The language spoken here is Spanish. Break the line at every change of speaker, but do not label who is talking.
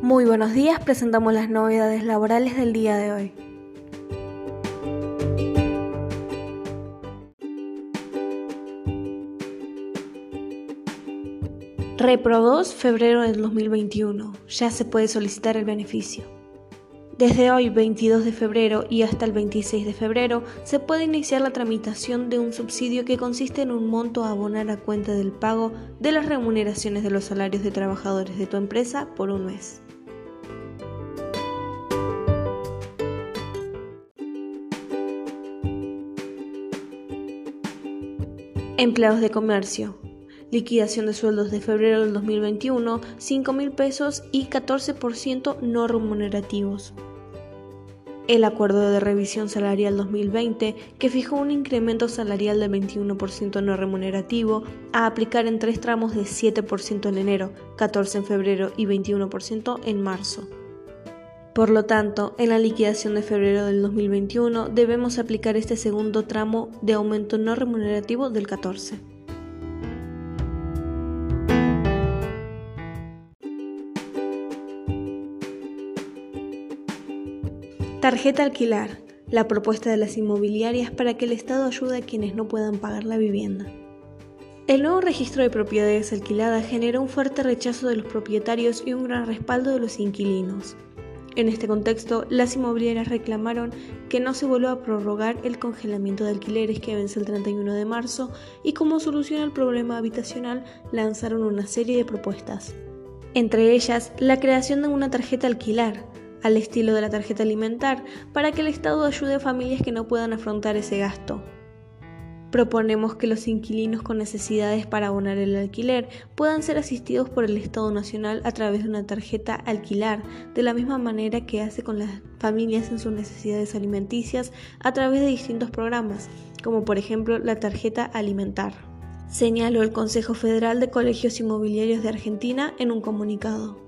Muy buenos días, presentamos las novedades laborales del día de hoy. Repro 2, febrero del 2021. Ya se puede solicitar el beneficio. Desde hoy, 22 de febrero, y hasta el 26 de febrero, se puede iniciar la tramitación de un subsidio que consiste en un monto a abonar a cuenta del pago de las remuneraciones de los salarios de trabajadores de tu empresa por un mes. Empleados de comercio. Liquidación de sueldos de febrero del 2021, 5 mil pesos y 14% no remunerativos. El acuerdo de revisión salarial 2020, que fijó un incremento salarial del 21% no remunerativo, a aplicar en tres tramos de 7% en enero, 14% en febrero y 21% en marzo. Por lo tanto, en la liquidación de febrero del 2021 debemos aplicar este segundo tramo de aumento no remunerativo del 14. Tarjeta alquilar. La propuesta de las inmobiliarias para que el Estado ayude a quienes no puedan pagar la vivienda. El nuevo registro de propiedades alquiladas generó un fuerte rechazo de los propietarios y un gran respaldo de los inquilinos. En este contexto, las inmobiliarias reclamaron que no se vuelva a prorrogar el congelamiento de alquileres que vence el 31 de marzo y como solución al problema habitacional lanzaron una serie de propuestas. Entre ellas, la creación de una tarjeta alquilar, al estilo de la tarjeta alimentar, para que el Estado ayude a familias que no puedan afrontar ese gasto. Proponemos que los inquilinos con necesidades para abonar el alquiler puedan ser asistidos por el Estado Nacional a través de una tarjeta alquilar, de la misma manera que hace con las familias en sus necesidades alimenticias a través de distintos programas, como por ejemplo la tarjeta alimentar. Señaló el Consejo Federal de Colegios Inmobiliarios de Argentina en un comunicado.